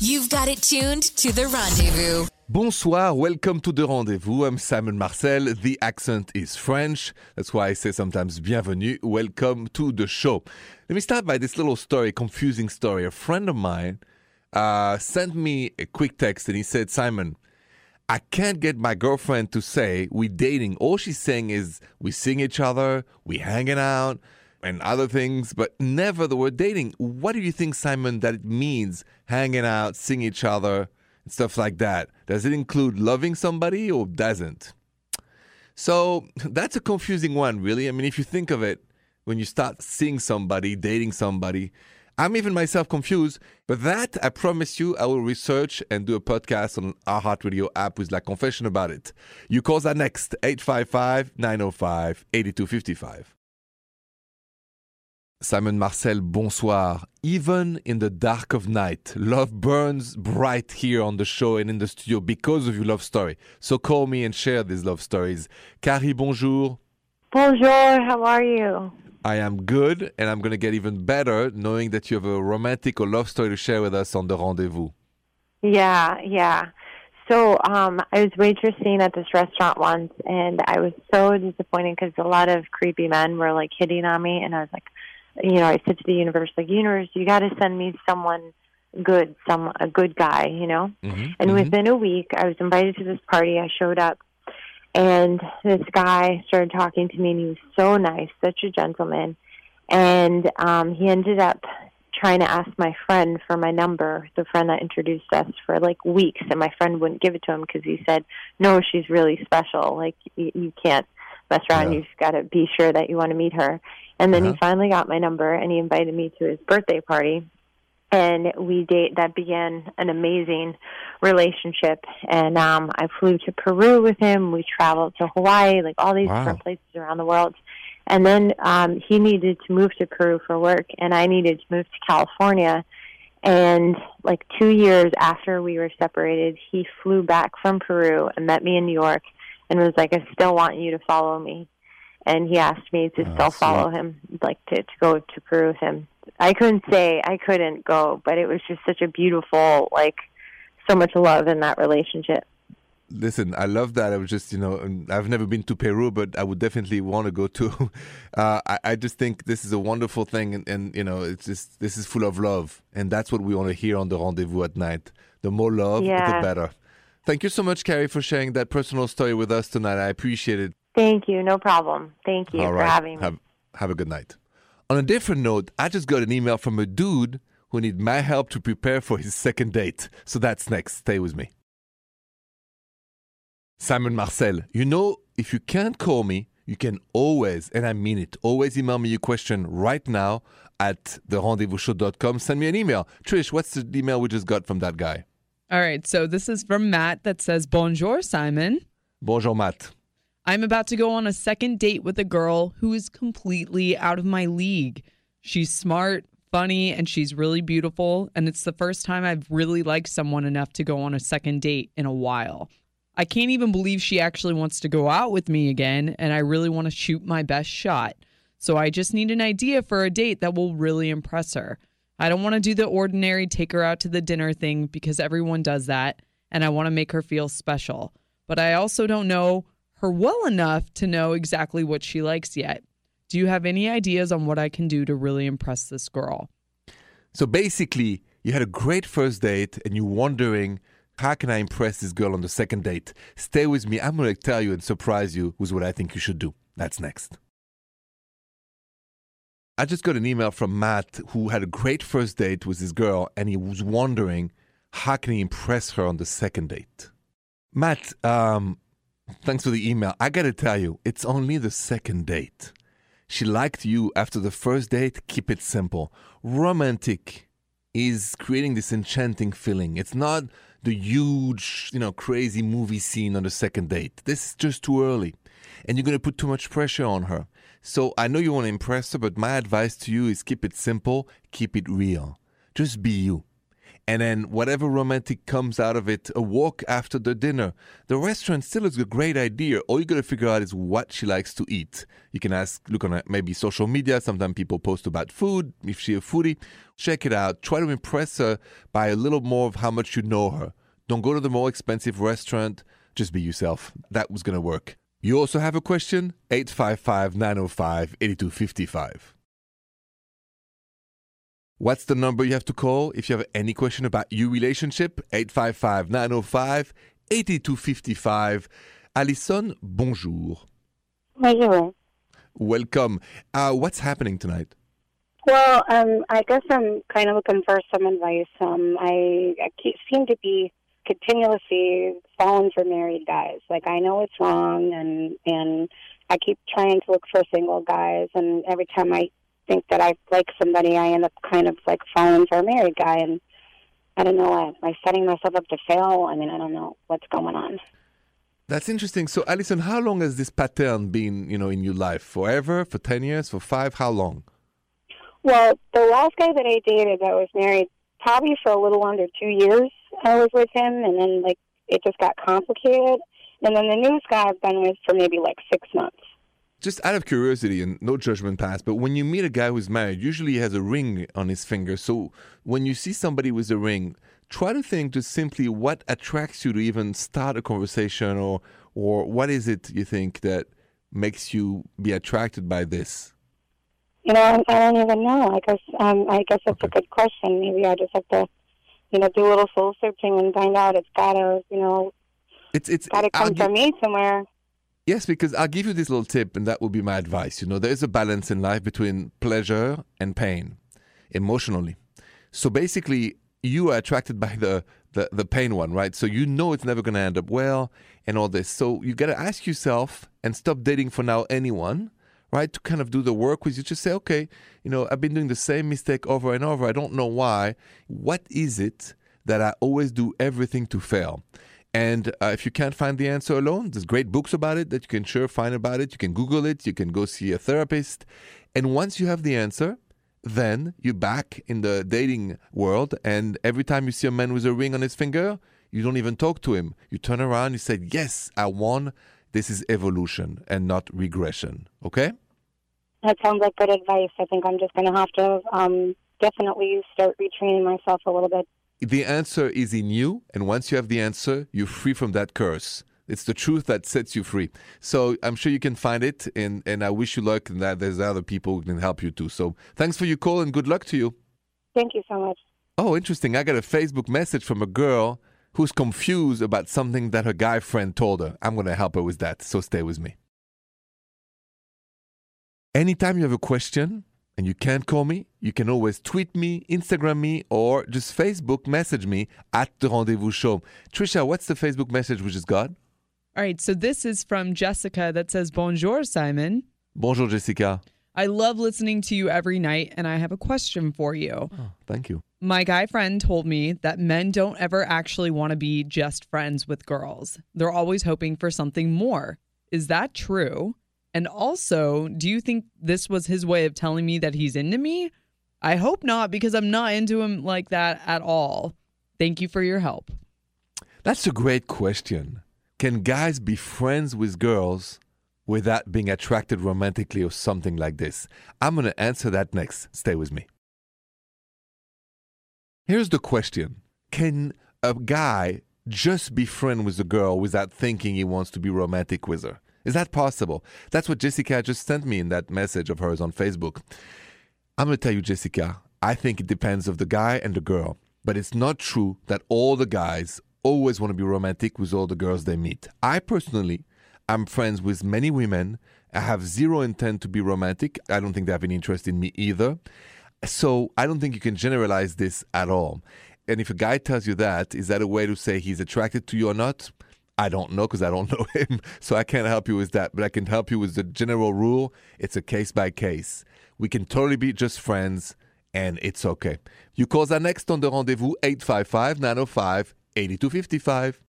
You've got it tuned to the rendezvous. Bonsoir, welcome to the rendezvous. I'm Simon Marcel. The accent is French. That's why I say sometimes bienvenue. Welcome to the show. Let me start by this little story, confusing story. A friend of mine uh, sent me a quick text and he said, Simon, I can't get my girlfriend to say we're dating. All she's saying is we seeing each other, we hanging out, and other things, but never the word dating. What do you think, Simon, that it means hanging out, seeing each other, and stuff like that? Does it include loving somebody or doesn't? So that's a confusing one, really. I mean, if you think of it, when you start seeing somebody, dating somebody, I'm even myself confused, but that I promise you, I will research and do a podcast on iHeartRadio app with La Confession about it. You call that next 855 905 8255. Simon Marcel, bonsoir. Even in the dark of night, love burns bright here on the show and in the studio because of your love story. So call me and share these love stories. Carrie, bonjour. Bonjour, how are you? I am good, and I'm going to get even better knowing that you have a romantic or love story to share with us on the rendezvous. Yeah, yeah. So um, I was waitressing at this restaurant once, and I was so disappointed because a lot of creepy men were like hitting on me, and I was like, you know, I said to the universe, like, universe, you got to send me someone good, some a good guy, you know. Mm-hmm. And mhm. within a week, I was invited to this party. I showed up, and this guy started talking to me, and he was so nice, such a gentleman. And um, he ended up trying to ask my friend for my number, the friend that introduced us, for like weeks, and my friend wouldn't give it to him because he said, "No, she's really special. Like you, you can't mess around. Yeah. You've got to be sure that you want to meet her." And then Uh-huh. he finally got my number, and he invited me to his birthday party and we date that began an amazing relationship and um I flew to Peru with him we traveled to Hawaii like all these Wow. different places around the world and then um he needed to move to Peru for work and I needed to move to California and like 2 years after we were separated he flew back from Peru and met me in New York and was like I still want you to follow me and he asked me to Oh, still follow him like to to go to Peru with him I couldn't say I couldn't go, but it was just such a beautiful, like, so much love in that relationship. Listen, I love that. I was just, you know, um, I've never been to Peru, but I would definitely want to go to. Uh, I, I just think this is a wonderful thing, and, and you know, it's just this is full of love, and that's what we want to hear on the rendezvous at night. The more love, the better. Thank you so much, Carrie, for sharing that personal story with us tonight. I appreciate it. Thank you. No problem. Thank you All for right, having me. have have a good night. On a different note, I just got an email from a dude who needs my help to prepare for his second date. So that's next. Stay with me. Simon Marcel, you know, if you can't call me, you can always, and I mean it, always email me your question right now at therendezvousshow.com. Send me an email. Trish, what's the email we just got from that guy? All right, so this is from Matt that says, Bonjour, Simon. Bonjour, Matt. I'm about to go on a second date with a girl who is completely out of my league. She's smart, funny, and she's really beautiful. And it's the first time I've really liked someone enough to go on a second date in a while. I can't even believe she actually wants to go out with me again, and I really want to shoot my best shot. So I just need an idea for a date that will really impress her. I don't want to do the ordinary take her out to the dinner thing because everyone does that, and I want to make her feel special. But I also don't know her well enough to know exactly what she likes yet. Do you have any ideas on what I can do to really impress this girl? So basically, you had a great first date and you're wondering, how can I impress this girl on the second date? Stay with me. I'm going to tell you and surprise you with what I think you should do. That's next. I just got an email from Matt who had a great first date with this girl and he was wondering, how can he impress her on the second date? Matt, um, thanks for the email. I got to tell you, it's only the second date. She liked you after the first date. Keep it simple. Romantic is creating this enchanting feeling. It's not the huge, you know, crazy movie scene on the second date. This is just too early. And you're going to put too much pressure on her. So I know you want to impress her, but my advice to you is keep it simple, keep it real. Just be you. and then whatever romantic comes out of it, a walk after the dinner. The restaurant still is a great idea. All you got to figure out is what she likes to eat. You can ask, look on uh, maybe social media. Sometimes people post about food. If she's a foodie, check it out. Try to impress her by a little more of how much you know her. Don't go to the more expensive restaurant. Just be yourself. That was to work. You also have a question? 855 905 8255. What's the number you have to call if you have any question about your relationship? 855 905 8255. Alison, bonjour. Bonjour. Welcome. Uh, what's happening tonight? Well, um, I guess I'm kind of looking for some advice. Um, I, I seem to be continuously falling for married guys. Like I know it's wrong, and and I keep trying to look for single guys, and every time I think that I like somebody, I end up kind of like falling for a married guy, and I don't know. Why. Am I setting myself up to fail? I mean, I don't know what's going on. That's interesting. So, Alison, how long has this pattern been, you know, in your life? Forever? For ten years? For five? How long? Well, the last guy that I dated that was married, probably for a little under two years, I was with him, and then like it just got complicated. And then the newest guy I've been with for maybe like six months. Just out of curiosity and no judgment passed, but when you meet a guy who's married, usually he has a ring on his finger. So when you see somebody with a ring, try to think just simply what attracts you to even start a conversation or or what is it you think that makes you be attracted by this? You know, I, I don't even know. I guess um, I guess that's a good question. Maybe I just have to, you know, do a little soul searching and find out. It's gotta, you know, It's it's gotta come from me somewhere. Yes, because I'll give you this little tip, and that will be my advice. You know, there is a balance in life between pleasure and pain, emotionally. So basically, you are attracted by the, the, the pain one, right? So you know it's never going to end up well and all this. So you got to ask yourself and stop dating for now anyone, right? To kind of do the work with you. Just say, okay, you know, I've been doing the same mistake over and over. I don't know why. What is it that I always do everything to fail? And uh, if you can't find the answer alone, there's great books about it that you can sure find about it. You can Google it, you can go see a therapist. And once you have the answer, then you're back in the dating world. And every time you see a man with a ring on his finger, you don't even talk to him. You turn around, you say, Yes, I won. This is evolution and not regression. Okay? That sounds like good advice. I think I'm just going to have to um, definitely start retraining myself a little bit. The answer is in you. And once you have the answer, you're free from that curse. It's the truth that sets you free. So I'm sure you can find it, and, and I wish you luck, and that there's other people who can help you too. So thanks for your call, and good luck to you. Thank you so much. Oh, interesting. I got a Facebook message from a girl who's confused about something that her guy friend told her. I'm going to help her with that. So stay with me. Anytime you have a question and you can't call me, you can always tweet me, Instagram me, or just Facebook message me at the Rendezvous Show. Trisha, what's the Facebook message we just got? All right, so this is from Jessica that says, Bonjour, Simon. Bonjour, Jessica. I love listening to you every night, and I have a question for you. Oh, thank you. My guy friend told me that men don't ever actually want to be just friends with girls. They're always hoping for something more. Is that true? And also, do you think this was his way of telling me that he's into me? I hope not, because I'm not into him like that at all. Thank you for your help. That's a great question. Can guys be friends with girls without being attracted romantically or something like this? I'm going to answer that next. Stay with me. Here's the question Can a guy just be friend with a girl without thinking he wants to be romantic with her? Is that possible? That's what Jessica just sent me in that message of hers on Facebook. I'm going to tell you, Jessica, I think it depends of the guy and the girl. But it's not true that all the guys always want to be romantic with all the girls they meet. I personally am friends with many women. I have zero intent to be romantic. I don't think they have any interest in me either. So I don't think you can generalize this at all. And if a guy tells you that, is that a way to say he's attracted to you or not? I don't know because I don't know him. So I can't help you with that. But I can help you with the general rule. It's a case by case. We can totally be just friends and it's okay. You calls are next on the rendezvous 855 905 8255.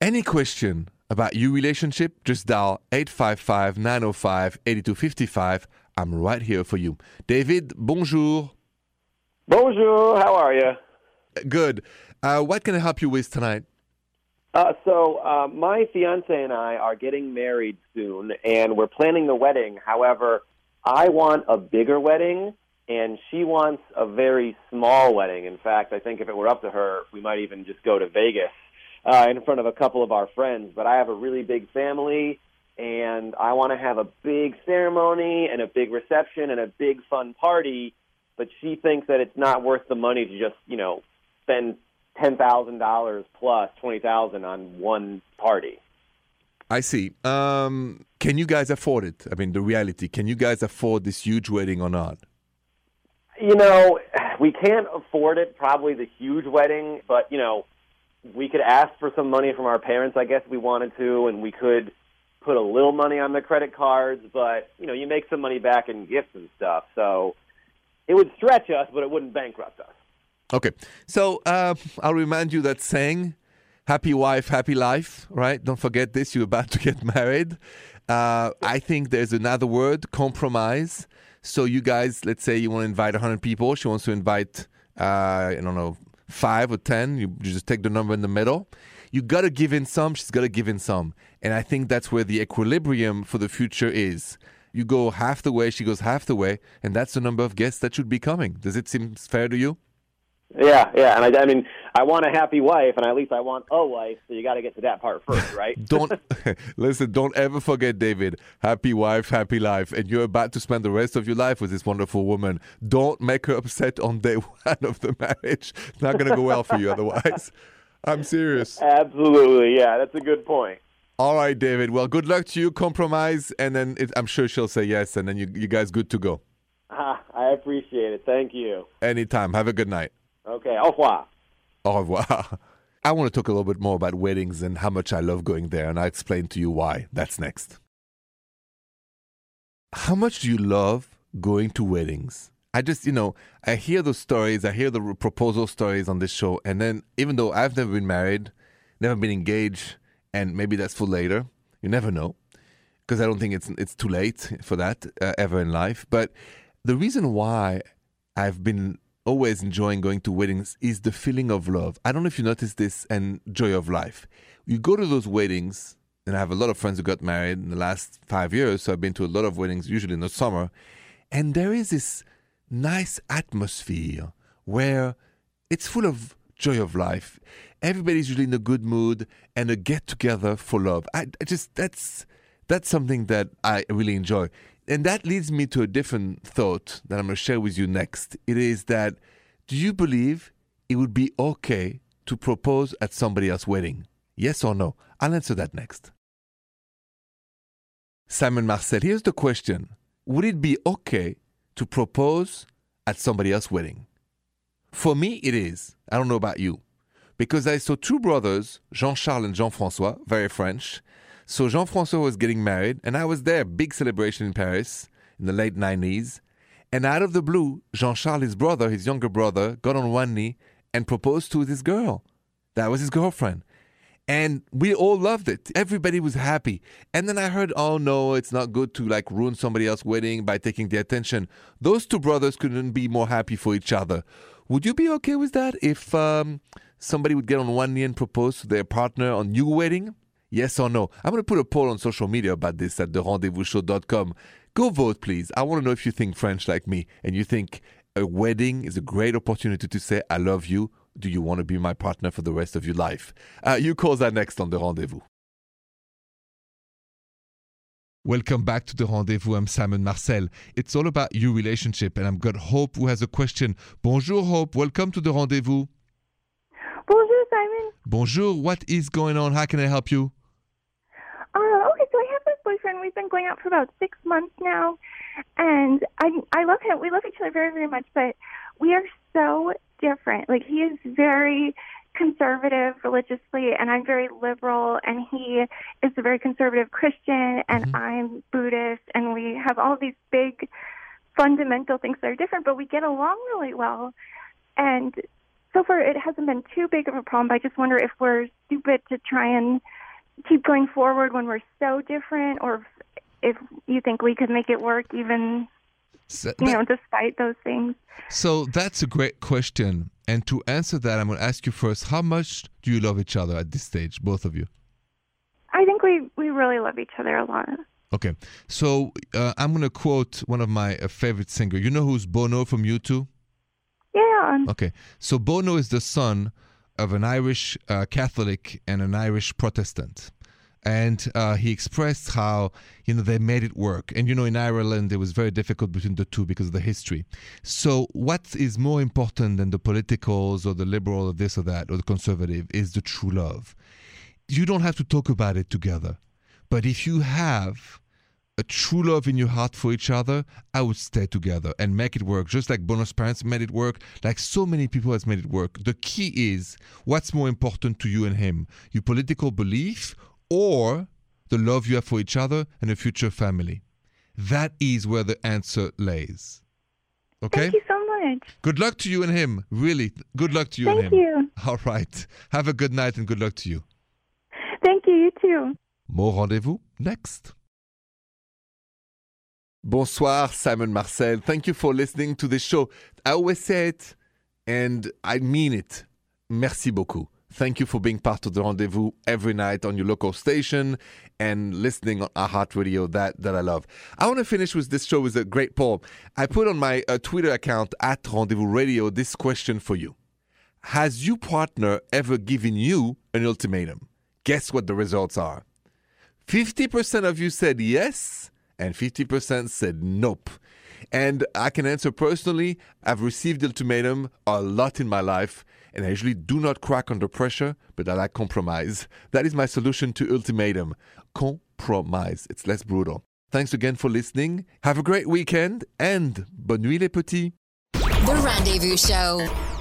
Any question about your relationship, just dial 855 905 8255. I'm right here for you. David, bonjour. Bonjour, how are you? Good. Uh, what can I help you with tonight? Uh, so, uh, my fiance and I are getting married soon, and we're planning the wedding. However, I want a bigger wedding, and she wants a very small wedding. In fact, I think if it were up to her, we might even just go to Vegas uh, in front of a couple of our friends. But I have a really big family, and I want to have a big ceremony and a big reception and a big fun party. But she thinks that it's not worth the money to just, you know, spend ten thousand dollars plus twenty thousand on one party. I see. Um, can you guys afford it? I mean, the reality. Can you guys afford this huge wedding or not? You know, we can't afford it. Probably the huge wedding, but you know, we could ask for some money from our parents. I guess we wanted to, and we could put a little money on the credit cards. But you know, you make some money back in gifts and stuff. So it would stretch us, but it wouldn't bankrupt us. Okay. So uh, I'll remind you that saying, happy wife, happy life, right? Don't forget this. You're about to get married. Uh, I think there's another word, compromise. So you guys, let's say you want to invite 100 people. She wants to invite, uh, I don't know, five or 10. You, you just take the number in the middle. You got to give in some. She's got to give in some. And I think that's where the equilibrium for the future is. You go half the way, she goes half the way, and that's the number of guests that should be coming. Does it seem fair to you? Yeah, yeah, and I, I mean, I want a happy wife, and at least I want a wife. So you got to get to that part first, right? don't listen. Don't ever forget, David. Happy wife, happy life, and you're about to spend the rest of your life with this wonderful woman. Don't make her upset on day one of the marriage. It's not going to go well for you otherwise. I'm serious. Absolutely, yeah, that's a good point. All right, David. Well, good luck to you. Compromise, and then it, I'm sure she'll say yes, and then you, you guys good to go. Ah, I appreciate it. Thank you. Anytime. Have a good night. Okay, au revoir. Au revoir. I want to talk a little bit more about weddings and how much I love going there, and I'll explain to you why. That's next. How much do you love going to weddings? I just, you know, I hear those stories, I hear the proposal stories on this show, and then even though I've never been married, never been engaged, and maybe that's for later, you never know, because I don't think it's it's too late for that uh, ever in life. But the reason why I've been always enjoying going to weddings is the feeling of love. I don't know if you noticed this and joy of life. You go to those weddings, and I have a lot of friends who got married in the last five years, so I've been to a lot of weddings, usually in the summer, and there is this nice atmosphere where it's full of joy of life. Everybody's usually in a good mood and a get together for love. I, I just that's that's something that I really enjoy. And that leads me to a different thought that I'm going to share with you next. It is that do you believe it would be okay to propose at somebody else's wedding? Yes or no? I'll answer that next. Simon Marcel, here's the question Would it be okay to propose at somebody else's wedding? For me, it is. I don't know about you. Because I saw two brothers, Jean Charles and Jean Francois, very French, so Jean Francois was getting married, and I was there, big celebration in Paris in the late 90s. And out of the blue, Jean Charles, his brother, his younger brother, got on one knee and proposed to this girl. That was his girlfriend. And we all loved it. Everybody was happy. And then I heard, oh no, it's not good to like ruin somebody else's wedding by taking the attention. Those two brothers couldn't be more happy for each other. Would you be okay with that if um, somebody would get on one knee and propose to their partner on your wedding? Yes or no? I'm going to put a poll on social media about this at therendezvousshow.com. Go vote, please. I want to know if you think French like me and you think a wedding is a great opportunity to say, I love you. Do you want to be my partner for the rest of your life? Uh, you call that next on The Rendezvous. Welcome back to The Rendezvous. I'm Simon Marcel. It's all about your relationship, and I've got Hope who has a question. Bonjour, Hope. Welcome to The Rendezvous. Bonjour, Simon. Bonjour. What is going on? How can I help you? Uh, okay, so I have this boyfriend. We've been going out for about six months now, and I I love him. We love each other very very much, but we are so different. Like he is very conservative religiously, and I'm very liberal, and he is a very conservative Christian, and Mhm. I'm Buddhist, and we have all these big fundamental things that are different, but we get along really well. And so far, it hasn't been too big of a problem. But I just wonder if we're stupid to try and keep going forward when we're so different, or if, if you think we could make it work even So, you know, despite those things. so that's a great question. And to answer that, I'm going to ask you first how much do you love each other at this stage, both of you? I think we we really love each other a lot. Okay. So uh, I'm going to quote one of my uh, favorite singers. You know who's Bono from U2? Yeah. Okay. So Bono is the son of an Irish uh, Catholic and an Irish Protestant. And uh, he expressed how, you know, they made it work. And, you know, in Ireland, it was very difficult between the two because of the history. So, what is more important than the politicals or the liberal or this or that or the conservative is the true love. You don't have to talk about it together. But if you have a true love in your heart for each other, I would stay together and make it work. Just like Bono's parents made it work, like so many people has made it work. The key is what's more important to you and him, your political belief or the love you have for each other and a future family. That is where the answer lays. Okay? Thank you so much. Good luck to you and him. Really, good luck to you and Thank him. you. All right. Have a good night and good luck to you. Thank you. You too. More rendezvous next. Bonsoir, Simon Marcel. Thank you for listening to the show. I always say it, and I mean it. Merci beaucoup. Thank you for being part of the rendezvous every night on your local station and listening on iHeartRadio that, that I love. I want to finish with this show with a great poem. I put on my uh, Twitter account at Rendezvous Radio this question for you. Has your partner ever given you an ultimatum? Guess what the results are. 50% of you said yes, and 50% said nope. And I can answer personally, I've received ultimatum a lot in my life, and I usually do not crack under pressure, but I like compromise. That is my solution to ultimatum. Compromise. It's less brutal. Thanks again for listening. Have a great weekend, and bonne nuit les petits. The Rendezvous Show.